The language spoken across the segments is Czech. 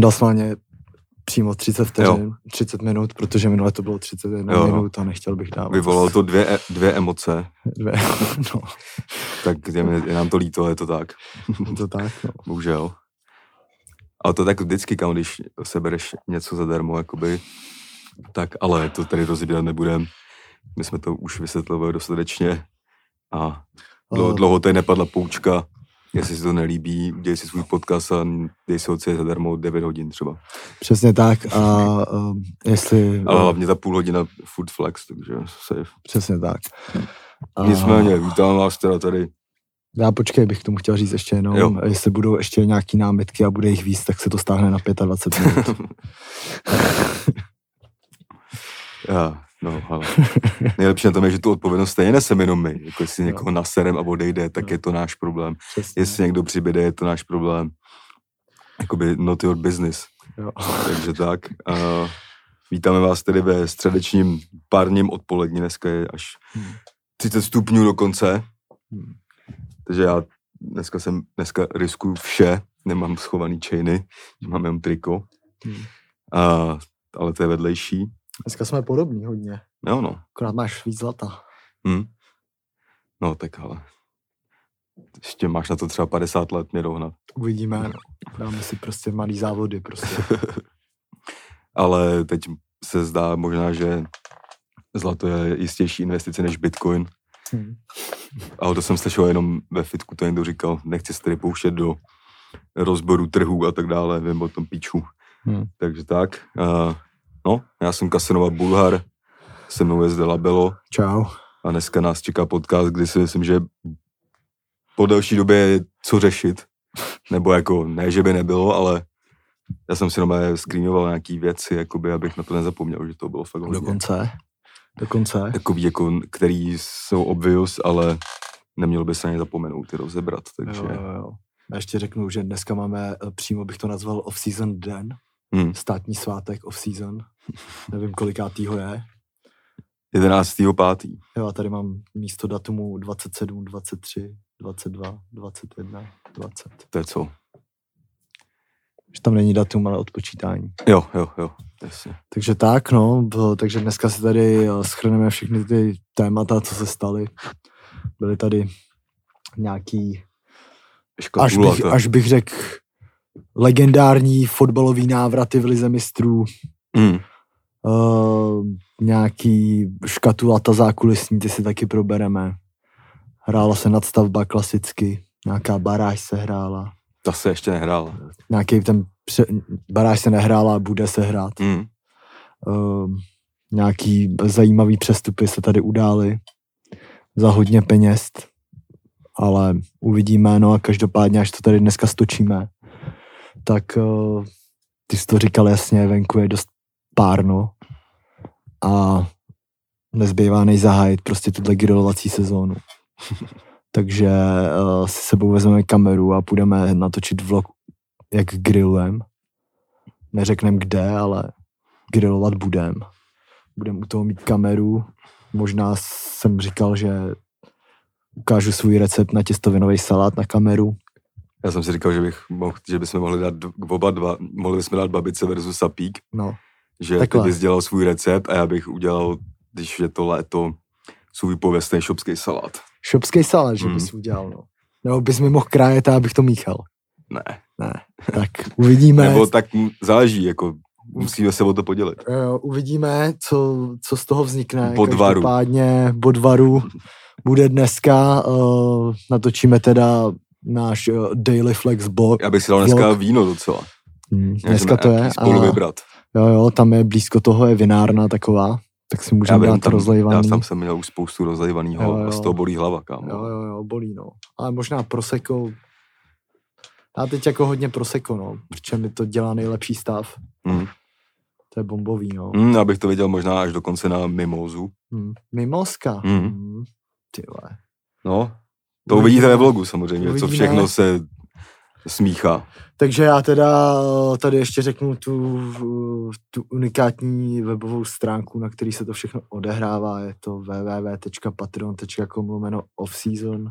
tam dal přímo 30 vteřin, 30 minut, protože minule to bylo 31 jo. minut a nechtěl bych dávat. Vyvolalo to dvě, e- dvě emoce. Dvě, no. Tak je, je nám to líto, je to tak. Je to tak, no. Bohužel. Ale to tak vždycky, kam, když sebereš něco zadarmo, jakoby, tak ale to tady rozvíjet nebudem. My jsme to už vysvětlovali dostatečně a dlouho, dlouho tady nepadla poučka, jestli si to nelíbí, udělej si svůj podcast a dej si ho zadarmo 9 hodin třeba. Přesně tak a uh, jestli... Ale hlavně za půl hodina food flex, takže safe. Přesně tak. A... Nicméně, vítám vás teda tady. Já počkej, bych k tomu chtěl říct ještě jenom, jo. jestli budou ještě nějaký námitky a bude jich víc, tak se to stáhne na 25 minut. Já, no, ale nejlepší na tom je, že tu odpovědnost stejně neseme jenom my. Jako jestli někoho naserem a odejde, tak je to náš problém. Přesně. Jestli někdo přibyde, je to náš problém. Jakoby not your business. Jo. Takže tak. Uh, vítáme vás tedy ve středečním párním odpolední. Dneska je až 30 stupňů dokonce. Hmm. Takže já dneska jsem, dneska riskuju vše. Nemám schovaný chainy, mám jenom triko. Hmm. Uh, ale to je vedlejší. Dneska jsme podobní hodně. Jo, no. Akorát máš víc zlata. Hmm. No, tak ale ještě máš na to třeba 50 let mě dohnat. Uvidíme, no. Dáme si prostě malý závody prostě. ale teď se zdá možná, že zlato je jistější investice než Bitcoin. Hmm. Ale to jsem slyšel jenom ve fitku, to někdo říkal, nechci se tady pouštět do rozboru trhů a tak dále, vím o tom píču. Hmm. Takže tak. Uh, No, já jsem Kasenova Bulhar, se mnou je zde Labelo. Čau. A dneska nás čeká podcast, kdy si myslím, že po delší době je co řešit. Nebo jako, ne, že by nebylo, ale já jsem si normálně screenoval nějaký věci, jakoby, abych na to nezapomněl, že to bylo fakt hodně. Dokonce. Dokonce. Takový, jako, který jsou obvious, ale neměl by se ně zapomenout ty rozebrat, takže... Jo, jo, jo. Já ještě řeknu, že dneska máme, eh, přímo bych to nazval off-season den, hmm. státní svátek off-season. Nevím, kolikátýho je. 11. pátý. Jo, a tady mám místo datumu 27, 23, 22, 21, 20. To je co? Že tam není datum, ale odpočítání. Jo, jo, jo, jasně. Takže tak, no, takže dneska si tady eh, schrneme všechny ty témata, co se staly. Byly tady nějaký, až bych, až bych řekl, legendární fotbalový návraty v Lize mistrů. Mm. Uh, nějaký škatulata zákulisní, ty si taky probereme. Hrála se nadstavba klasicky, nějaká baráž se hrála. Ta se ještě nehrála. Nějaký ten pře- baráž se nehrála a bude se hrát. Mm. Uh, nějaký zajímavý přestupy se tady udály za hodně peněz, ale uvidíme, no a každopádně, až to tady dneska stočíme, tak uh, ty jsi to říkal jasně, venku je dost párno a nezbývá než zahájit prostě tuhle grillovací sezónu. Takže uh, si sebou vezmeme kameru a půjdeme natočit vlog, jak grillujeme. Neřekneme kde, ale grillovat budem. Budeme u toho mít kameru. Možná jsem říkal, že ukážu svůj recept na těstovinový salát na kameru. Já jsem si říkal, že, bych mohl, že bychom mohli dát oba dva, mohli bychom dát babice versus sapík. No. Že Takhle. ty bys dělal svůj recept a já bych udělal, když je to léto, svůj pověstný šopský salát. Šopský salát, že mm. bys udělal, no. Nebo bys mi mohl krájet a abych to míchal. Ne. Ne, tak uvidíme. Nebo tak záleží, jako musíme se o to podělit. Uvidíme, co, co z toho vznikne. Bodvaru. Každopádně bodvaru bude dneska, uh, natočíme teda náš uh, Daily Flex blog. Já bych si dal dneska vlog. víno docela. Hmm, dneska to je. Spolu a, vybrat. Jo, jo, tam je blízko toho je vinárna taková, tak si můžeme dát tam, rozlejvaný. Já tam jsem měl už spoustu rozlejvanýho a z toho bolí hlava, kámo. Jo, jo, jo, bolí, no. Ale možná proseko, já teď jako hodně proseko, no, protože mi to dělá nejlepší stav. Mm. To je bombový, no. Mm, abych to viděl možná až dokonce na mimozu. Mm. Mimoska? Mm. Mm. Ty vole. No, to uvidíte ve vlogu samozřejmě, uvidíme. co všechno se smíchá. Takže já teda eh, tady ještě řeknu tu, tu unikátní webovou stránku, na který se to všechno odehrává. Je to www.patreon.com lomeno offseason.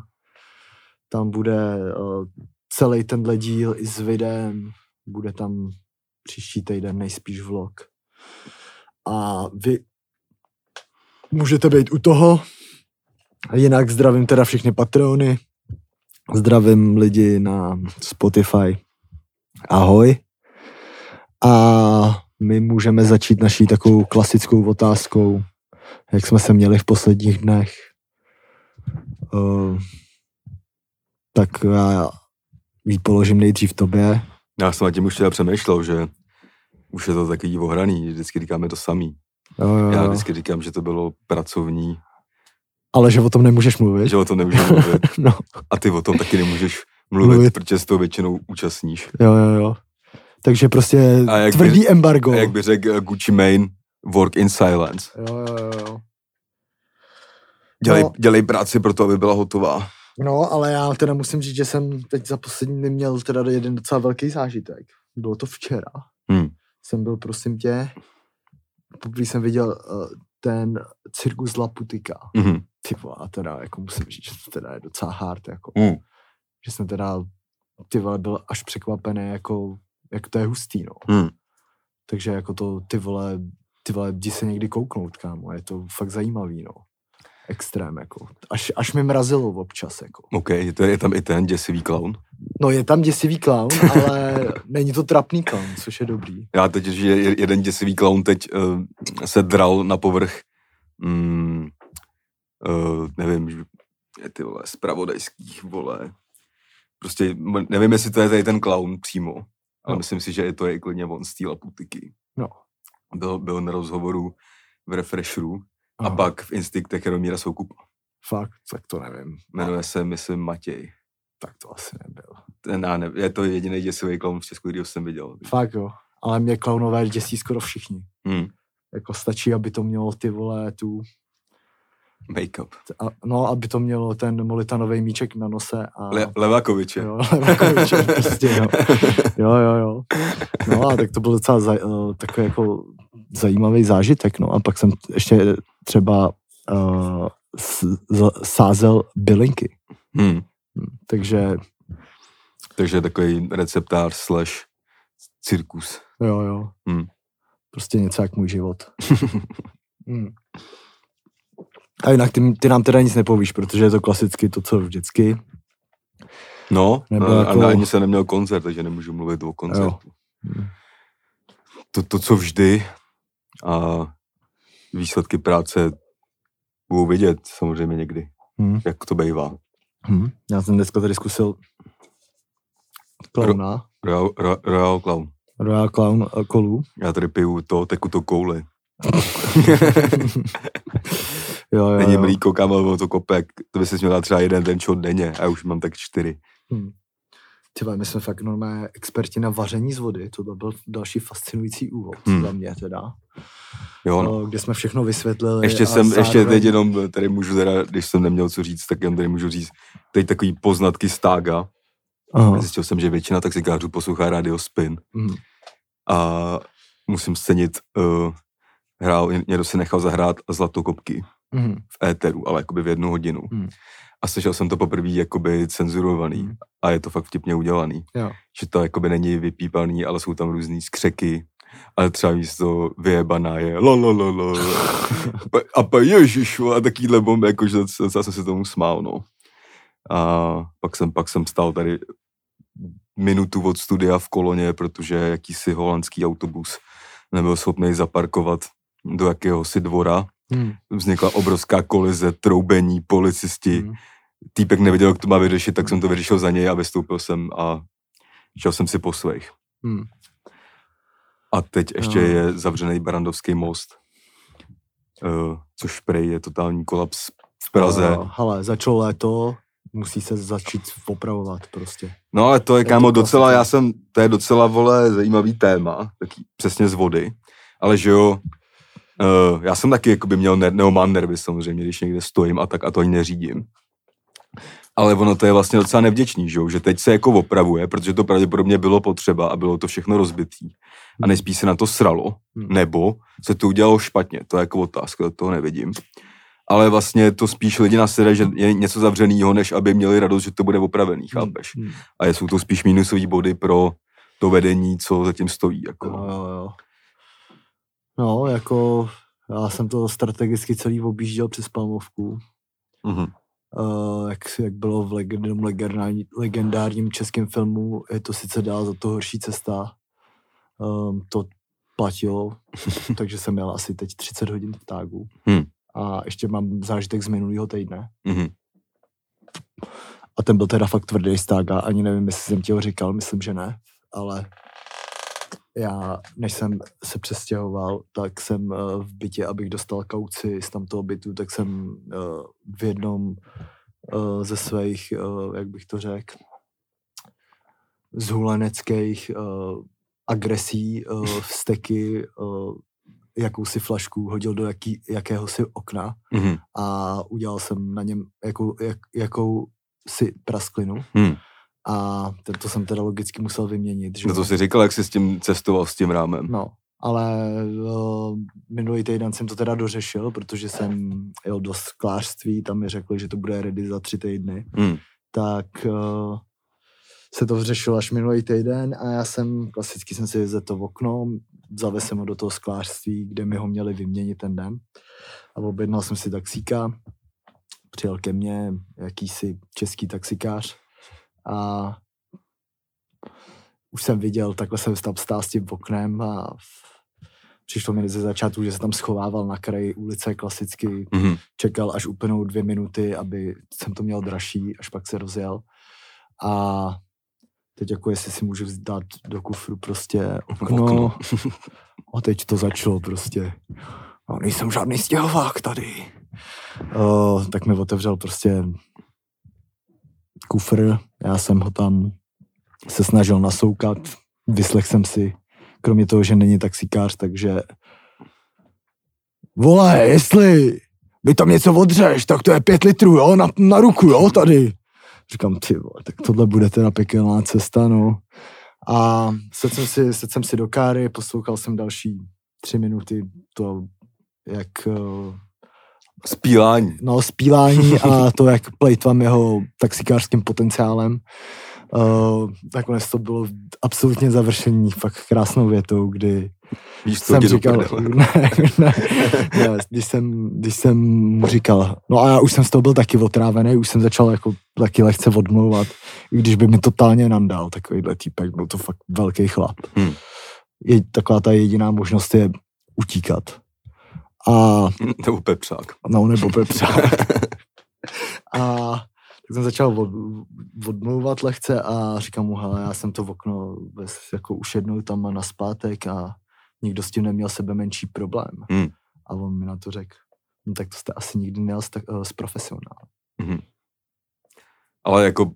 Tam bude uh, celý tenhle díl i s videem. Bude tam příští týden nejspíš vlog. A vy můžete být u toho. A jinak zdravím teda všechny patrony. Zdravím lidi na Spotify. Ahoj. A my můžeme začít naší takovou klasickou otázkou, jak jsme se měli v posledních dnech. Uh, tak já ji položím nejdřív tobě. Já jsem na tím už teda přemýšlel, že už je to takový ohraný, že vždycky říkáme to samý. Jo, jo, Já jo. vždycky říkám, že to bylo pracovní, Ale že o tom nemůžeš mluvit. že o tom nemůžu mluvit. No, A ty o tom taky nemůžeš mluvit, Mluvit. protože se toho většinou účastníš. jo, jo, jo. Takže prostě A jak by- tvrdý embargo. A jak by řekl eh, Gucci Mane, work in silence. Jo, jo, jo. Dělej, No. dělej práci pro to, aby byla hotová. No, ale já teda musím říct, že jsem teď za poslední dny měl teda jeden docela velký zážitek. Bylo to včera. Hmm. Jsem byl, prosím tě, poprvé jsem viděl uh, ten cirkus Laputika. Mhm. Ty vole, teda jako musím říct, že to teda je docela hard, jako. Mm. Že jsem teda, ty vole, byl až překvapený, jako, jak to je hustý, no. Mm. Takže jako to, ty vole, ty vole, jdi se někdy kouknout, kámo, je to fakt zajímavý, no. Extrém, jako. Až, až mi mrazilo občas, jako. OK, je, to, je tam i ten děsivý clown. No je tam děsivý clown, ale není to trapný clown, což je dobrý. Já teď, že je- jeden děsivý clown teď uh, se dral na povrch, mm, uh, nevím, že- ty vole, spravodajských, vole. Prostě nevím, jestli to je tady ten clown přímo, ale No. myslím si, že je to je klidně on z té Laputiky. No. Byl, byl na rozhovoru v Refresheru a Aha. pak v Instinktech Jaromíra Soukupa. Fakt, tak to nevím. Jmenuje se, myslím, Matěj. Tak to asi nebyl. Ten, já ne, je to jediný děsivý clown v Česku, který jsem viděl. Fakt jo. Ale mě klaunové děsí skoro všichni. Hmm. Jako stačí, aby to mělo ty vole tu, Make-up. a, no, aby to mělo ten molitanový míček na nose a... Le, Levakoviče. Jo, Levakoviče, prostě, jo. jo, jo, jo. No a tak to byl docela zaj, uh, takový jako zajímavý zážitek, no a pak jsem ještě třeba uh, s, z, sázel bylinky. Hmm. Hm, Takže Takže takový receptář slash cirkus. jo, jo. Hm. Prostě něco jak můj život. hm. A jinak ty, ty nám teda nic nepovíš, protože je to klasicky to, co vždycky. No, Nebo Nebo jako- a ani jsem neměl koncert, takže nemůžu mluvit o koncertu. Hm. To, to, co vždy a výsledky práce budou vidět samozřejmě někdy, Hm. jak to bývá. Hm. Já jsem dneska tady zkusil klauna, Royal, Royal, Royal Clown. Royal Clown eh, kolů. Já tady piju to tekutou kouli. jo, jo, Není jo. mlíko, kámo, to kopek. To by si měl dát třeba jeden ten čot denně a já už mám tak čtyři. Hm. Ty vole, my jsme fakt normálně experti na vaření z vody, to byl další fascinující úvod Hm. za mě teda, Jo, no. kde jsme všechno vysvětlili. Ještě jsem, ještě zároveň- teď jenom tady můžu teda, když jsem neměl co říct, tak jenom tady můžu říct teď takový poznatky z tága. Aha. Zjistil jsem, že většina taxikářů poslouchá Radio Spin Hm. a musím scenit, uh, hrál, někdo si nechal zahrát Zlatokopky Hm. v éteru, ale jakoby v jednu hodinu. Hmm. A slyšel jsem to poprvé jakoby cenzurovaný Hmm. a je to fakt vtipně udělaný. Jo. Že to jakoby není vypípaný, ale jsou tam různý skřeky, ale třeba místo vyjebaná je lo, lo, lo, lo. A pa ježišu a takovýhle bomby, jakože docela jsem se tomu smál, no. A pak jsem, pak jsem stál tady minutu od studia v koloně, protože jakýsi holandský autobus nebyl schopný zaparkovat do jakéhosi dvora. Hm. Vznikla obrovská kolize, troubení, policisti. Hm. Týpek nevěděl, jak to má vyřešit, tak jsem to vyřešil za něj a vystoupil jsem a šel jsem si po svých. Hm. A teď ještě No. je zavřený Barandovský most, uh, což prej je totální kolaps v Praze. Uh, hele, začalo léto, musí se začít opravovat prostě. No ale to je, Je to kámo, docela, klasika. já jsem, to je docela, vole, zajímavý téma, taky přesně z vody, ale že jo, uh, já jsem taky jakoby měl, ner, nebo mám nervy samozřejmě, když někde stojím a tak a to ani neřídím. Ale ono to je vlastně docela nevděčný, že, že teď se jako opravuje, protože to pravděpodobně bylo potřeba a bylo to všechno rozbitý. A nejspíš se na to sralo, Hmm. nebo se to udělalo špatně, to je jako otázka, to nevidím. Ale vlastně to spíš lidi na sebe, že je něco zavřenýho, než aby měli radost, že to bude opravený, chápeš? Hm. A jsou to spíš minusové body pro to vedení, co zatím stojí. Jako. Jo, jo, jo. No, jako já jsem to strategicky celý objížděl přes Palmovku. Mhm. Uh, jak, jak bylo v legendárním, legendárním, legendárním českém filmu, je to sice dál za to horší cesta. Um, to platilo, takže jsem měl asi teď 30 hodin v tágu. Hmm. A ještě mám zážitek z minulého týdne. Mhm. A ten byl teda fakt tvrdý stága, ani nevím, jestli jsem ti ho říkal, myslím, že ne, ale já, než jsem se přestěhoval, tak jsem eh, v bytě, abych dostal kauci z tamtoho bytu, tak jsem eh, v jednom eh, ze svých, jak bych to řekl, zhuleneckých agresí, vzteky, jakousi flašku hodil do jaký, jakéhosi okna Mhm. a udělal jsem na něm jakou, jak, jakou si prasklinu. Hmm. A to jsem teda logicky musel vyměnit. Že? No to jsi říkal, jak jsi s tím cestoval s tím rámem. No, ale uh, minulý týden jsem to teda dořešil, protože jsem jel do sklářství, tam mi řekli, že to bude ready za tři týdny. Hmm. Tak uh, se to řešilo až minulý týden a já jsem, klasicky jsem si ze to v okno, zavez jsem ho do toho sklářství, kde mi ho měli vyměnit ten den. A objednal jsem si taxíka, přijel ke mně jakýsi český taxikář a už jsem viděl, takhle jsem tam stál s tím oknem a přišlo mi ze začátku, že se tam schovával na kraji ulice klasicky, Mhm. čekal, až uplynou dvě minuty, aby jsem to měl dražší, až pak se rozjel. A teď jako jestli si můžu dát do kufru prostě okno. Okno. A teď to začalo prostě. No, nejsem žádný stěhovák tady. Uh, tak mi otevřel prostě kufr, já jsem ho tam se snažil nasoukat, vyslech jsem si, kromě toho, že není taxikář, takže vole, jestli by tam něco odřeš, tak to je pět litrů, jo, na, na ruku, jo, tady. Říkám, ty vole, tak tohle bude teda pekelná cesta, no. A sedl jsem si, sedl jsem si do káry, poslouchal jsem další tři minuty to, jak eh, Spílání. no, spílání a to, jak plejtvám jeho taxikářským potenciálem. Uh, nakonec to bylo absolutně završení fakt krásnou větou, kdy Víš, jsem říkal, ne, ne, ne, když, jsem, když jsem mu říkal, no a já už jsem z toho byl taky otrávený, už jsem začal jako taky lehce odmlouvat, i když by mi totálně nandal takovýhle týpek, byl to fakt velký chlap. Hmm. Je, taková ta jediná možnost je utíkat. A Nebo pepřák. No, nebo pepřák. a tak jsem začal od, odmlouvat lehce a říkám mu, hele, já jsem to v okno bez, jako už jednou tam na zpátek a nikdo s tím neměl sebe menší problém. Hmm. A on mi na to řekl, no tak to jste asi nikdy měl s, tak, eh, s profesionálem. Mhm. Ale jako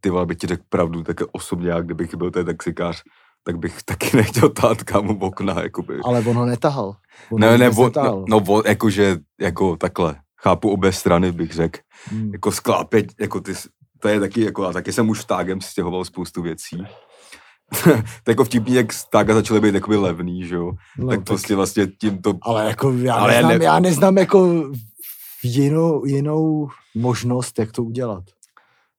ty vole, bych ti řekl pravdu, tak osobně já, kdybych byl ten taxikář, tak bych taky nechtěl tát kámu v okna, jakoby. Ale on ho netahal. On Ne, ne, netahal. no, no, jakože, jako takhle, chápu obě strany, bych řekl. Hmm. Jako sklápět, jako ty, to je taky, jako, a taky jsem už tágem stěhoval spoustu věcí. to jako vtipný, jak stága začaly být jakoby levný, že jo? No, tak prostě vlastně tím to, Ale jako já, Ale ale já neznám, ne- já neznám jako jinou, jinou možnost, jak to udělat.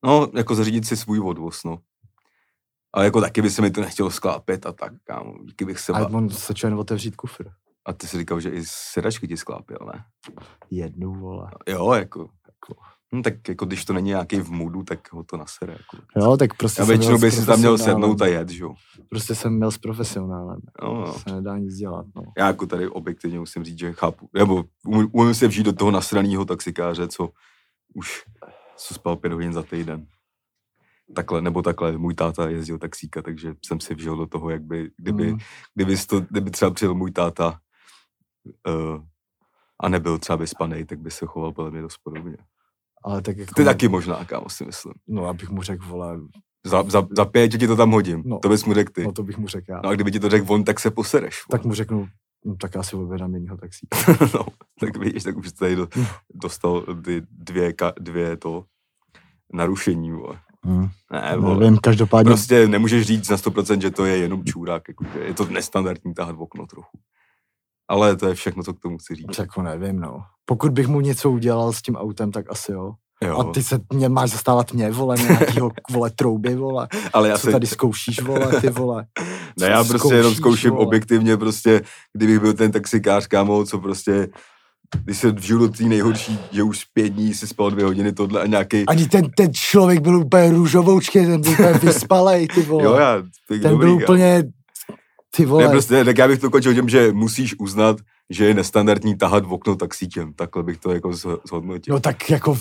no, jako zařídit si svůj odvoz, no. Ale jako taky by se mi to nechtělo sklápět a tak, kámo, díky bych se... Ale on se jen otevřít kufr. A ty si říkal, že i sedačky ti sklápěl, ne? Jednu, vole. Jo, jako, jako hm, tak jako když to není nějaký v moodu, tak ho to nasere. Jako. Jo, tak prostě A většinou by si tam měl sednout a jet, že jo. Prostě jsem měl s profesionálem. No, no. Se nedá nic dělat, no. Já jako tady objektivně musím říct, že chápu, nebo umím, umím se vžít do toho nasraného taxikáře, co už co spal pět hodin za týden. Takhle, nebo takhle, můj táta jezdil taxíka, takže jsem si vžil do toho, jak by, kdyby, Mm. kdyby, to, kdyby třeba přijel můj táta uh, a nebyl třeba vyspanej, tak by se choval podle mě dost podobně. Ale tak jako... Ty taky možná, kámo, si myslím. No, abych mu řekl, vole, Za, za, za pět, že ti to tam hodím. No. To bys mu řekl ty. no to bych mu řekl já. No a kdyby ti to řekl on, tak se posereš. Tak mu řeknu, no, tak já si objednám jinýho taxí. no, tak vidíš, tak už tady do, dostal ty dvě, ka, dvě to narušení, vole. Hmm. Ne, vole. Nevím, každopádně, prostě... Nemůžeš říct na 100%, že to je jenom čůrák, jakože je to nestandardní tahat v okno trochu. Ale to je všechno, co k tomu chci říct. jako nevím, no. Pokud bych mu něco udělal s tím autem, tak asi jo. Jo. A ty se mě máš zastávat mě, vole, nějakýho, vole, trouby, vole. Ale já Co se, tady zkoušíš, vole, ty vole. ne, Co já prostě jenom zkoušíš, zkouším vole? objektivně prostě, kdybych byl ten taxikář, kámo, co prostě, když se v životě nejhorší, že už pět dní si spal dvě hodiny tohle a nějaký, Ani ten, ten člověk byl úplně růžovoučký, ten byl úplně vyspalej, ty vole. jo, já, ten dobrý, byl úplně, ty vole. Ne, prostě, tak já bych to končil tím, že musíš uznat, že je nestandardní tahat v okno taxíkem. Takhle bych to jako zho- zhodnotil. No tak jako,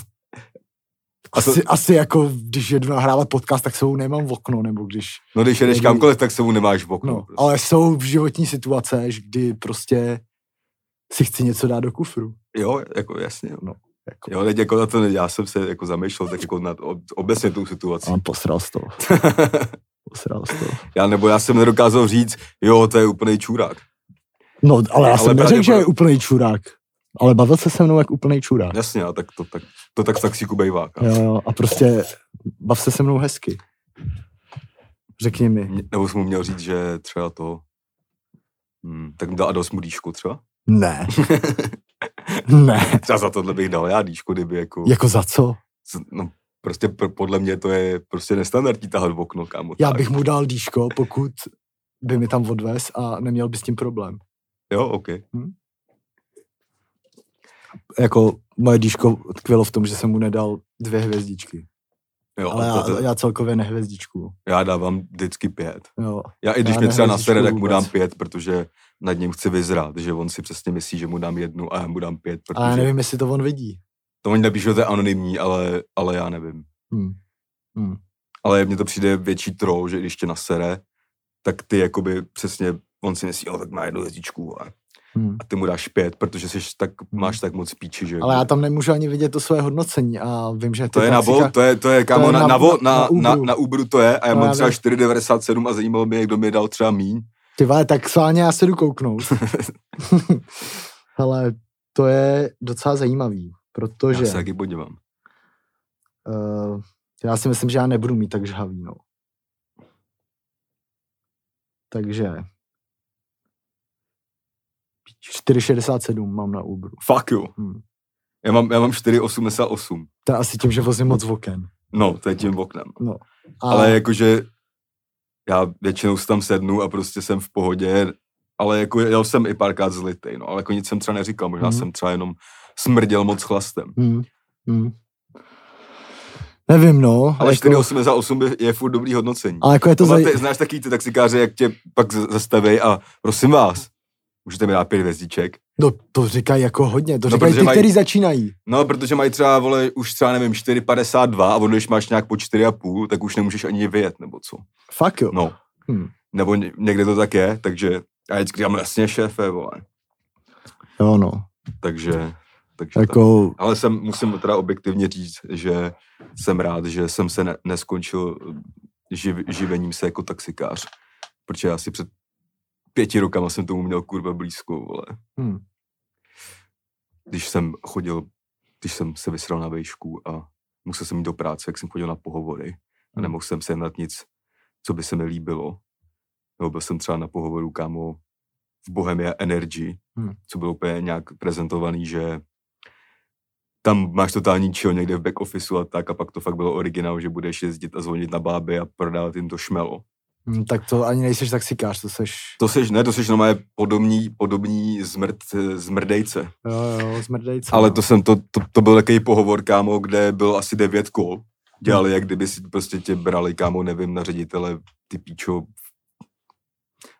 A to- asi, asi jako, když jedu nahrávat podcast, tak sebou nemám v okno, nebo když, No když jedeš jedu- kamkoliv, tak se mu nemáš v okno. no, prostě. ale jsou v životní situace, kdy prostě si chci něco dát do kufru. Jo, jako jasně. No, jako, Jo, teď jako na to, já jsem se jako zamýšlel tak jako nad ob- obecně tou situací. a posral z toho, posral z toho. já nebo já jsem nedokázal říct, jo, to je úplný čurák. No, ale já Ale jsem neřekl, že je úplný čurák. Ale bavil se se mnou jak úplný čurák. Jasně, a tak to tak, to tak v taxíku bejvá. Jo, jo, a prostě bav se se mnou hezky. Řekni mi. Nebo jsem mu měl říct, že třeba to, hmm, tak dal dost mu dýšku třeba. Ne. ne. Třeba za tohle bych dal já dýšku, kdyby jako, Jako za co? no, prostě pr- podle mě to je prostě nestandardní tahat v okno, kámo. Já bych mu dal dýško, pokud by mi tam odvez a neměl by s tím problém. Jo, OK. Jako moje dýško tkvělo v tom, že jsem mu nedal dvě hvězdičky. Jo, Ale já, to, já celkově nehvězdičku. já dávám vždycky pět. Jo. Já i když Já mě třeba nasere, tak mu dám pět, protože nad ním chci vyzrát, že on si přesně myslí, že mu dám jednu a já mu dám pět, protože Ale já nevím, jestli to on vidí. To oni napíšou, to je anonymní, ale, ale já nevím. Hm. Hm. Ale mně to přijde větší troll, že když tě nasere, tak ty jakoby přesně, on si myslí, jo, tak má jednu hvězdičku a, Hm. a ty mu dáš pět, protože jsi tak, Hmm. máš tak moc píči, že Ale já tam nemůžu ani vidět to své hodnocení a vím, že to je na Volt, to je, to je, kámo, je na, na- na, na- na, na na, Uberu. to je a já No, mám třeba vím. 4,97 a zajímalo mě, kdo mi dal třeba míň. Ty vole, tak sválně já se jdu kouknout. Ale to je docela zajímavý, protože Já se taky podívám. uh, já si myslím, že já nebudu mít tak žhavý, no. Takže 4,67 mám na Uberu. Fuck you. Hm. Já mám, já mám 4,88. To je asi tím, že vozím moc v oken. No, to je tím oknem. A Ale jakože já většinou si tam sednu a prostě jsem v pohodě, ale jako jel jsem i párkrát zlitej, no, ale jako nic jsem třeba neříkal, možná Mhm. jsem třeba jenom smrděl moc chlastem. hm, hm. Nevím, no. Ale jako, 4,88 by- je furt dobrý hodnocení. ale jako je to Tohle zaj... znáš taky ty taxikáře, jak tě pak zastaví a prosím vás, můžete mi dát pět hvězdiček? No, to říkají jako hodně. To No, říkají protože ty, mají- kteří začínají. No, protože mají třeba, vole, už třeba, nevím, 4,52 a on, když máš nějak po 4,5, tak už nemůžeš ani vyjet, nebo co. Fakt jo. No, Hm. nebo ně- někde to tak je, takže já vždycky říkám, jasně, šéfe, vole. Jo, no. Takže, takže tak. Jako, Ale jsem, musím teda objektivně říct, že jsem rád, že jsem se ne, neskončil živ, živením se jako taxikář. Protože asi před pěti rokama jsem tomu měl kurva blízko, vole. hm. Když jsem chodil, když jsem se vysral na vejšku a musel jsem jít do práce, jak jsem chodil na pohovory a Hmm. nemohl jsem se nad nic, co by se mi líbilo. Nebo byl jsem třeba na pohovoru, kámo, v Bohemia Energy, Hmm. co bylo úplně nějak prezentovaný, že tam máš totální chill někde v back officeu a tak a pak to fakt bylo originál, že budeš jezdit a zvonit na báby a prodávat jim to šmelo. Hm, tak to ani nejseš taxikář, to seš, To seš, ne, to seš normálně podobný, podobný zmrd, zmrdejce. jo, jo, zmrdejce. Ale to jsem, to, to, to byl takový pohovor, kámo, kde byl asi devět kol. Dělali, jak kdyby si prostě tě brali, kámo, nevím, na ředitele, ty píčo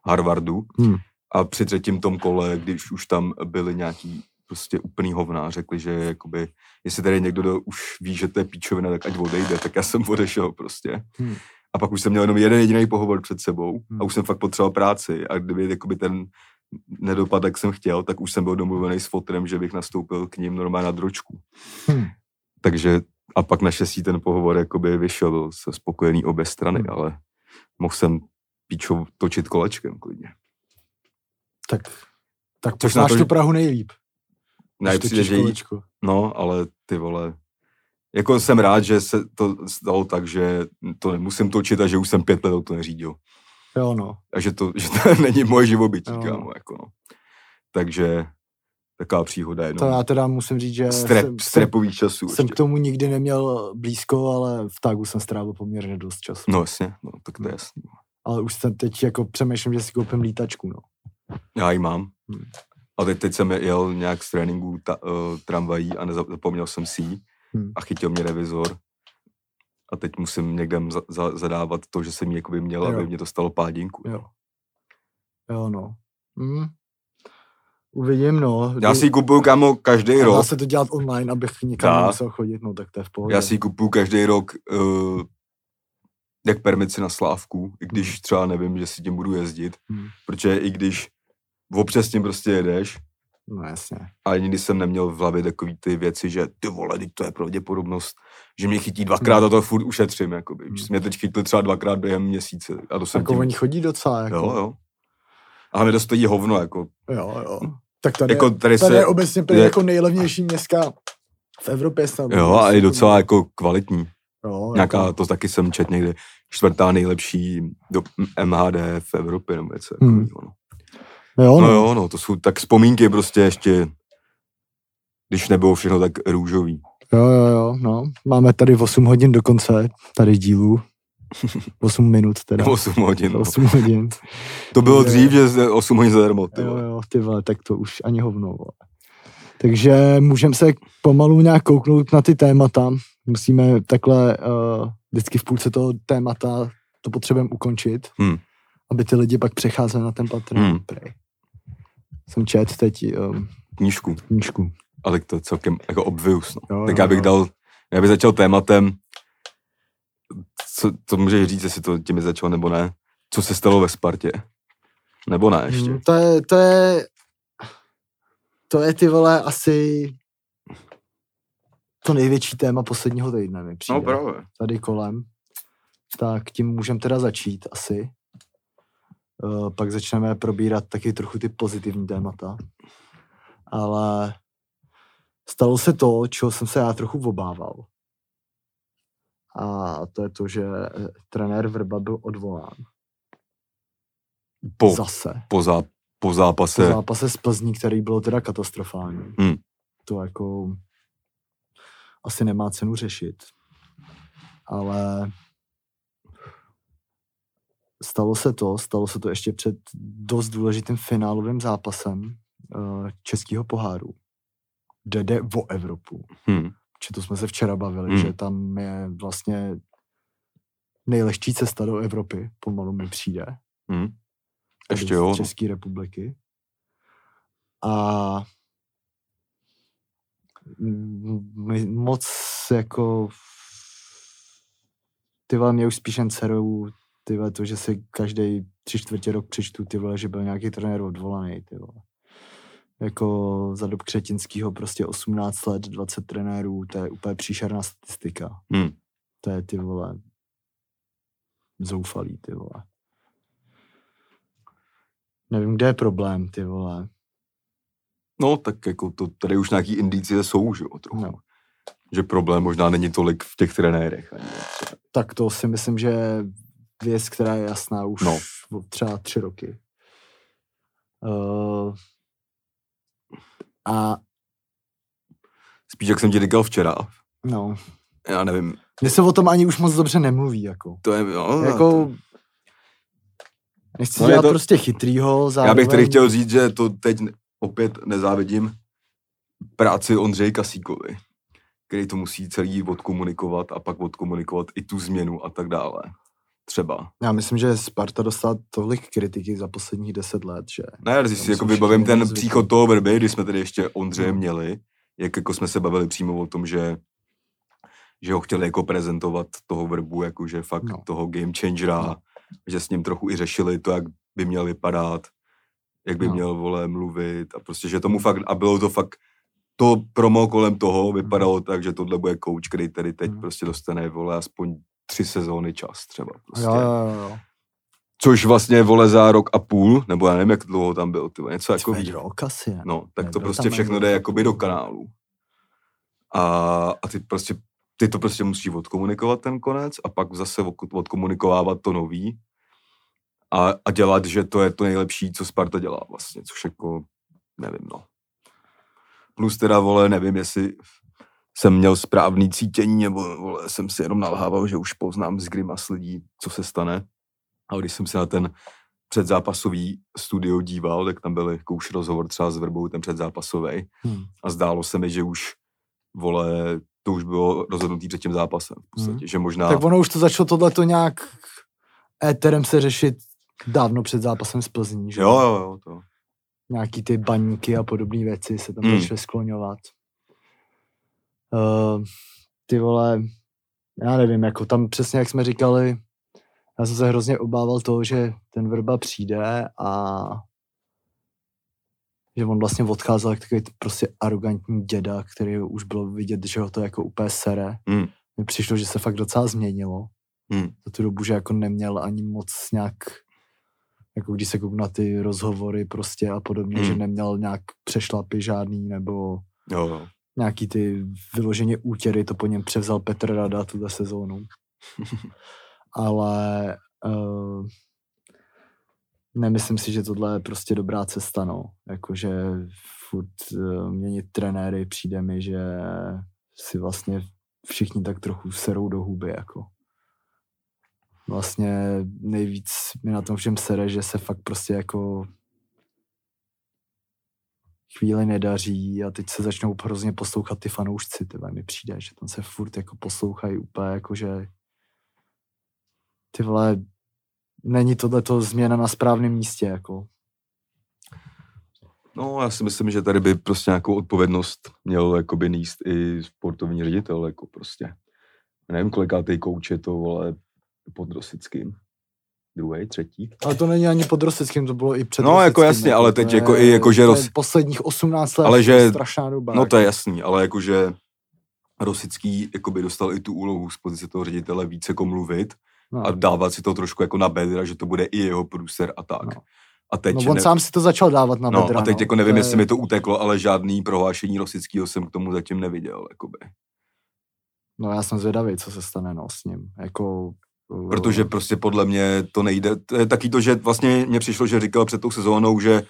Harvardu. Hmm. A při třetím tom kole, když už tam byli nějaký prostě úplný hovná, řekli, že jakoby, jestli tady někdo do, už ví, že to je píčovina, tak ať odejde, tak já jsem odešel prostě. Hmm. A pak už jsem měl jenom jeden jediný pohovor před sebou Hmm. a už jsem fakt potřeboval práci a kdyby jakoby ten nedopad, jak jsem chtěl, tak už jsem byl domluvený s fotrem, že bych nastoupil k ním normálně na dročku. Hm. Takže a pak naštěstí ten pohovor jakoby vyšel, byl se spokojený obě strany, Hmm. ale mohl jsem píčo točit kolečkem klidně. Tak, tak Což na to, tu Prahu nejlíp. Ne, přijde, že jí, no, ale ty vole, jako jsem rád, že se to stalo tak, že to nemusím točit a že už jsem pět let to neřídil. Jo, no. A že to, že to není moje živobytí, Jo. kámo, jako no. Takže, taková příhoda jenom. To já teda musím říct, že Strep, jsem, jsem, strepový časů jsem ještě. k tomu nikdy neměl blízko, ale v tagu jsem strávil poměrně dost času. No jasně, no, tak to je jasný. Ale už jsem teď jako přemýšlím, že si koupím lítačku, no. Já ji mám. Hmm. A teď, teď jsem jel nějak z tréninku ta, uh, tramvají a neza- zapomněl jsem si ji Hmm. a chytil mě revizor. A teď musím někde za, za, zadávat to, že jsem ji jakoby měl, Jo. aby mě to stalo pádinku. Jo. Jo, no. Hmm. Uvidím, no. Já si ji kupuju, kámo, každý Dá rok. se to dělat online, abych nikam Dá. nemusel chodit, no tak to je v pohodě. Já si ji kupuju každý rok uh, jak permici na slávku, i když třeba nevím, že si tím budu jezdit. Hmm. Protože i když občas tím prostě jedeš, No jasně. a nikdy jsem neměl v hlavě takový ty věci, že ty vole, teď to je pravděpodobnost, že mě chytí dvakrát a to furt ušetřím, jakoby. Hmm. Mě teď chytli třeba dvakrát během měsíce a to jsem Jako tím... oni chodí docela, jako. Jo, jo. A mi to stojí hovno, jako, Jo, jo. Tak tady, jako je, tady tady se, je obecně je- jako nejlevnější městka v Evropě snad. jo, a i docela jako kvalitní. Jo, Nějaká, jako, to taky jsem čet někdy, čtvrtá nejlepší do MHD v Evropě, nebo něco Hmm. takového, no. Jo, No no. jo, no, to jsou tak vzpomínky prostě ještě, když nebylo všechno tak růžový. jo, jo, jo, no. Máme tady 8 hodin do konce, tady dílu. 8 minut teda. 8 hodin, no. 8 hodin. To bylo Takže- dřív, že ze 8 hodin zadarmo, ty Jo, jo, ty vole, tak to už ani hovno. Vole. Takže můžeme se pomalu nějak kouknout na ty témata. Musíme takhle uh, vždycky v půlce toho témata to potřebujeme ukončit, Hmm. aby ty lidi pak přecházeli na ten Patreon. Hmm. Hmm. Jsem čet teď um, Knížku. knížku. ale to je celkem jako obvious. No. Jo, tak jo, já bych jo. dal, já bych začal tématem, co, co můžeš říct, jestli to tím začal nebo ne, co se stalo ve Spartě. Nebo ne ještě. Hmm, to je, to je, to je ty vole asi to největší téma posledního týdne mi přijde. No právě. tady kolem. Tak tím můžeme teda začít asi. Uh, pak začneme probírat taky trochu ty pozitivní témata. Ale stalo se to, čeho jsem se já trochu obával. A to je to, že eh, trenér Vrba byl odvolán. Po, Zase. po, zá, po zápase. Po zápase s Plzní, který bylo teda katastrofální. Hmm. To jako asi nemá cenu řešit. Ale stalo se to, stalo se to ještě před dost důležitým finálovým zápasem uh, českého poháru. Kde jde o Evropu. Hm. Či to jsme se včera bavili, Hmm. že tam je vlastně nejlehčí cesta do Evropy, pomalu mi přijde Hm. tady Ještě jo. no. České republiky. A m- m- moc jako ty vole, mě už spíš jen dcerou ty vole, to, že si každý tři čtvrtě rok přečtu, ty vole, že byl nějaký trenér odvolaný, ty vole. Jako za dob Křetinskýho prostě 18 let, 20 trenérů, to je úplně příšerná statistika. Hm. To je ty vole zoufalý, ty vole. Nevím, kde je problém, ty vole. No, tak jako to, tady už nějaký indicie jsou, že jo, trochu. No. Že problém možná není tolik v těch trenérech. Ani, Tak to si myslím, že věc, která je jasná už No. no. třeba tři roky. Uh, a Spíš, jak jsem ti říkal včera, no, já nevím, mně se o tom ani už moc dobře nemluví, jako. to je, jo, jako nechci No, no, dělat to- to, prostě chytrýho, zároveň... Já bych tady chtěl říct, že to teď opět nezávidím práci Ondřeji Kasíkovi, který to musí celý odkomunikovat a pak odkomunikovat i tu změnu a tak dále. Třeba. Já myslím, že Sparta dostala tolik kritiky za posledních deset let, že... Ne, když Tam si jako vybavím ten zvyklí. příchod toho Verby, když jsme tady ještě Ondřeje No. měli, jak jako jsme se bavili přímo o tom, že že ho chtěli jako prezentovat toho Verbu, jakože fakt No. toho game changera, No. že s ním trochu i řešili to, jak by měl vypadat, jak by No. měl, vole, mluvit a prostě, že tomu fakt, a bylo to fakt, to promo kolem toho vypadalo tak, že tohle bude coach, který tady teď Mhm. prostě dostane, vole, aspoň tři sezóny čas třeba prostě. Jo, jo, jo. Což vlastně, vole, za rok a půl, nebo já nevím, jak dlouho tam byl, ty, vole, něco jako rok asi, ne? No, tak to prostě všechno jde jakoby do kanálu. A, a ty prostě, ty to prostě musí odkomunikovat ten konec a pak zase od- odkomunikovávat to nový a, a dělat, že to je to nejlepší, co Sparta dělá vlastně, což jako, nevím, no. Plus teda, vole, nevím, jestli jsem měl správný cítění, nebo vole, jsem si jenom nalhával, že už poznám z grimas lidí, co se stane. Ale když jsem se na ten předzápasový studio díval, tak tam byl jako už rozhovor třeba s Vrbou, ten předzápasový. Hmm. A zdálo se mi, že už, vole, to už bylo rozhodnutý před tím zápasem. V podstatě, Hmm. že možná... Tak ono už to začalo tohleto nějak éterem se řešit dávno před zápasem z Plzní, že? Jo, jo, jo, to. Nějaký ty baníky a podobné věci se tam Hmm. začaly skloňovat. Uh, ty vole, já nevím, jako tam přesně jak jsme říkali, já jsem se hrozně obával toho, že ten Vrba přijde a že on vlastně odcházel jak takový prostě arrogantní děda, který už bylo vidět, že ho to jako úplně sere. Hmm. Mně přišlo, že se fakt docela změnilo. Hmm. Za tu dobu, že jako neměl ani moc nějak, jako když se kouknu na ty rozhovory prostě a podobně, Hmm. že neměl nějak přešlapy žádný, nebo Jo, jo. Nějaký ty vyloženě útěry, to po něm převzal Petr Rada tuhle sezónu. Ale uh, nemyslím si, že tohle je prostě dobrá cesta, no. Jakože furt uh, měnit trenéry přijde mi, že si vlastně všichni tak trochu serou do huby, jako. Vlastně nejvíc mi na tom všem sere, že se fakt prostě jako chvíli nedaří a teď se začnou hrozně poslouchat ty fanoušci, tyhle mi přijde, že tam se furt jako poslouchají úplně jako, že ty vole, není tohleto změna na správném místě, jako. No, já si myslím, že tady by prostě nějakou odpovědnost měl jakoby níst i sportovní ředitel, jako prostě. Nevím, kolikátej kouč je to, vole, pod Rosickým. Druhý, třetí. Ale to není ani pod Rosickým, to bylo i před No, jako jasně, ale to teď je- jako i jako, že to je Ros- Posledních 18 let, Ale to že- je strašná doba. No to je jako. jasný, ale jakože Rosický jakoby dostal i tu úlohu z pozice toho ředitele více jako mluvit no. a dávat si to trošku jako na bedra, že to bude i jeho průser a tak. No. A teď, no, on ne, sám si to začal dávat na no, bedra, a teď no. jako nevím, To jestli je- mi to uteklo, ale žádný prohlášení Rosického jsem k tomu zatím neviděl. Jakoby. No já jsem zvědavý, co se stane no, s ním. Jako, Protože prostě podle mě to nejde. To je taky to, že vlastně mně přišlo, že říkal před tou sezónou, že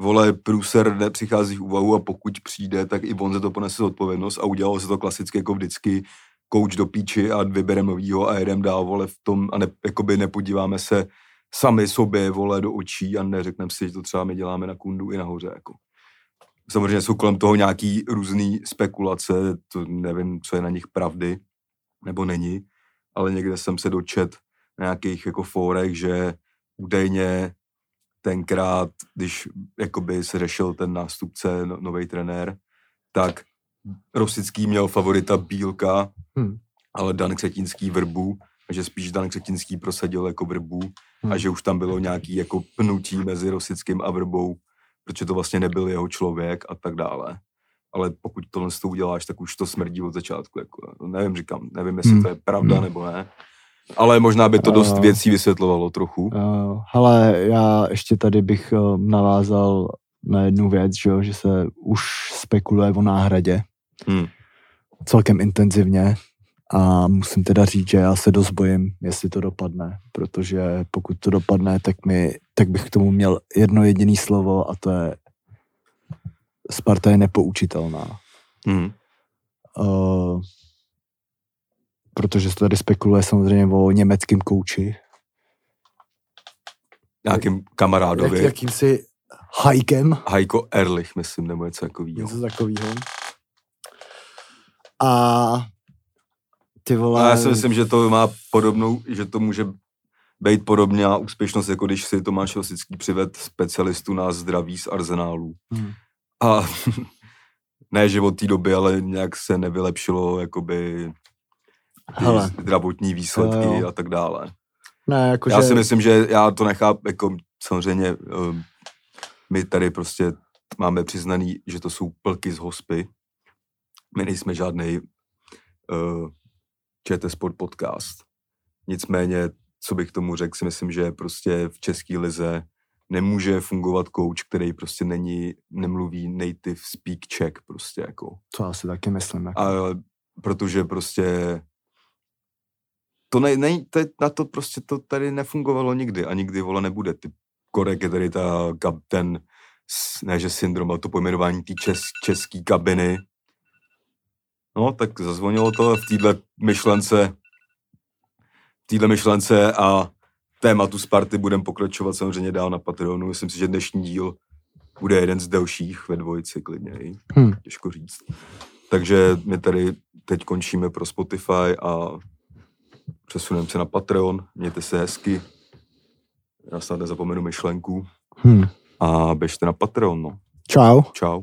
vole, průser nepřichází v úvahu a pokud přijde, tak i on se to ponese odpovědnost a udělalo se to klasicky jako vždycky kouč do píči a vybereme novýho a jedem dál, vole, v tom a ne, jakoby nepodíváme se sami sobě, vole, do očí a neřekneme si, že to třeba my děláme na kundu i nahoře, jako. Samozřejmě jsou kolem toho nějaký různý spekulace, to nevím, co je na nich pravdy, nebo není, ale někde jsem se dočet na nějakých jako fórech, že údajně tenkrát, když jakoby se řešil ten nástupce, no, nový trenér, tak Rosický měl favorita Bílka, Hm. ale Dan Křetínský Vrbu, a že spíš Dan Křetínský prosadil jako Vrbu Hm. a že už tam bylo nějaký jako pnutí mezi Rosickým a Vrbou, protože to vlastně nebyl jeho člověk a tak dále. Ale pokud tohle to uděláš, tak už to smrdí od začátku. Jako, no, nevím, říkám, nevím, jestli Hmm. to je pravda Hmm. nebo ne. Ale možná by to dost Eh. věcí vysvětlovalo trochu. Uh, hele, já ještě tady bych uh, navázal na jednu věc, že, jo, že se už spekuluje o náhradě Hmm. celkem intenzivně a musím teda říct, že já se dost bojím, jestli to dopadne, protože pokud to dopadne, tak, mi, tak bych k tomu měl jedno jediné slovo a to je Sparta je nepoučitelná. Hmm. Uh, protože se tady spekuluje samozřejmě o německém kouči, Nějakým kamarádovi. jak, jakýmsi hajkem, Heiko Erlich, myslím, nebo něco takového. něco takového. A ty vole... A já si myslím, že to má podobnou, že to může být podobná úspěšnost, jako když si Tomáš Rosický přived specialistu na zdraví z arzenálu. Hmm. A ne, že od té doby, ale nějak se nevylepšilo jakoby Hele. zdravotní výsledky a tak dále. Ne, jakože... Já si myslím, že já to nechápu, jako samozřejmě um, my tady prostě máme přiznaný, že to jsou plky z hospy. My nejsme žádný uh, ČT Sport podcast. Nicméně, co bych tomu řekl, si myslím, že prostě v české lize nemůže fungovat coach, který prostě není, nemluví native speak Czech prostě jako. To já si taky myslím. Jako. A protože prostě to ne, ne, to, na to prostě to tady nefungovalo nikdy a nikdy vole nebude. Ty Korek je tady ta, kap- ten ne že syndrom, ale to pojmenování té čes, české kabiny. No, tak zazvonilo to v téhle myšlence, v téhle myšlence a tématu Sparty budeme pokračovat samozřejmě dál na Patreonu. Myslím si, že dnešní díl bude jeden z delších ve dvojici klidně, i. Hm. těžko říct. Takže my tady teď končíme pro Spotify a přesuneme se na Patreon. Mějte se hezky. Já snad nezapomenu myšlenku. Hm. A běžte na Patreon, no. Čau. Čau.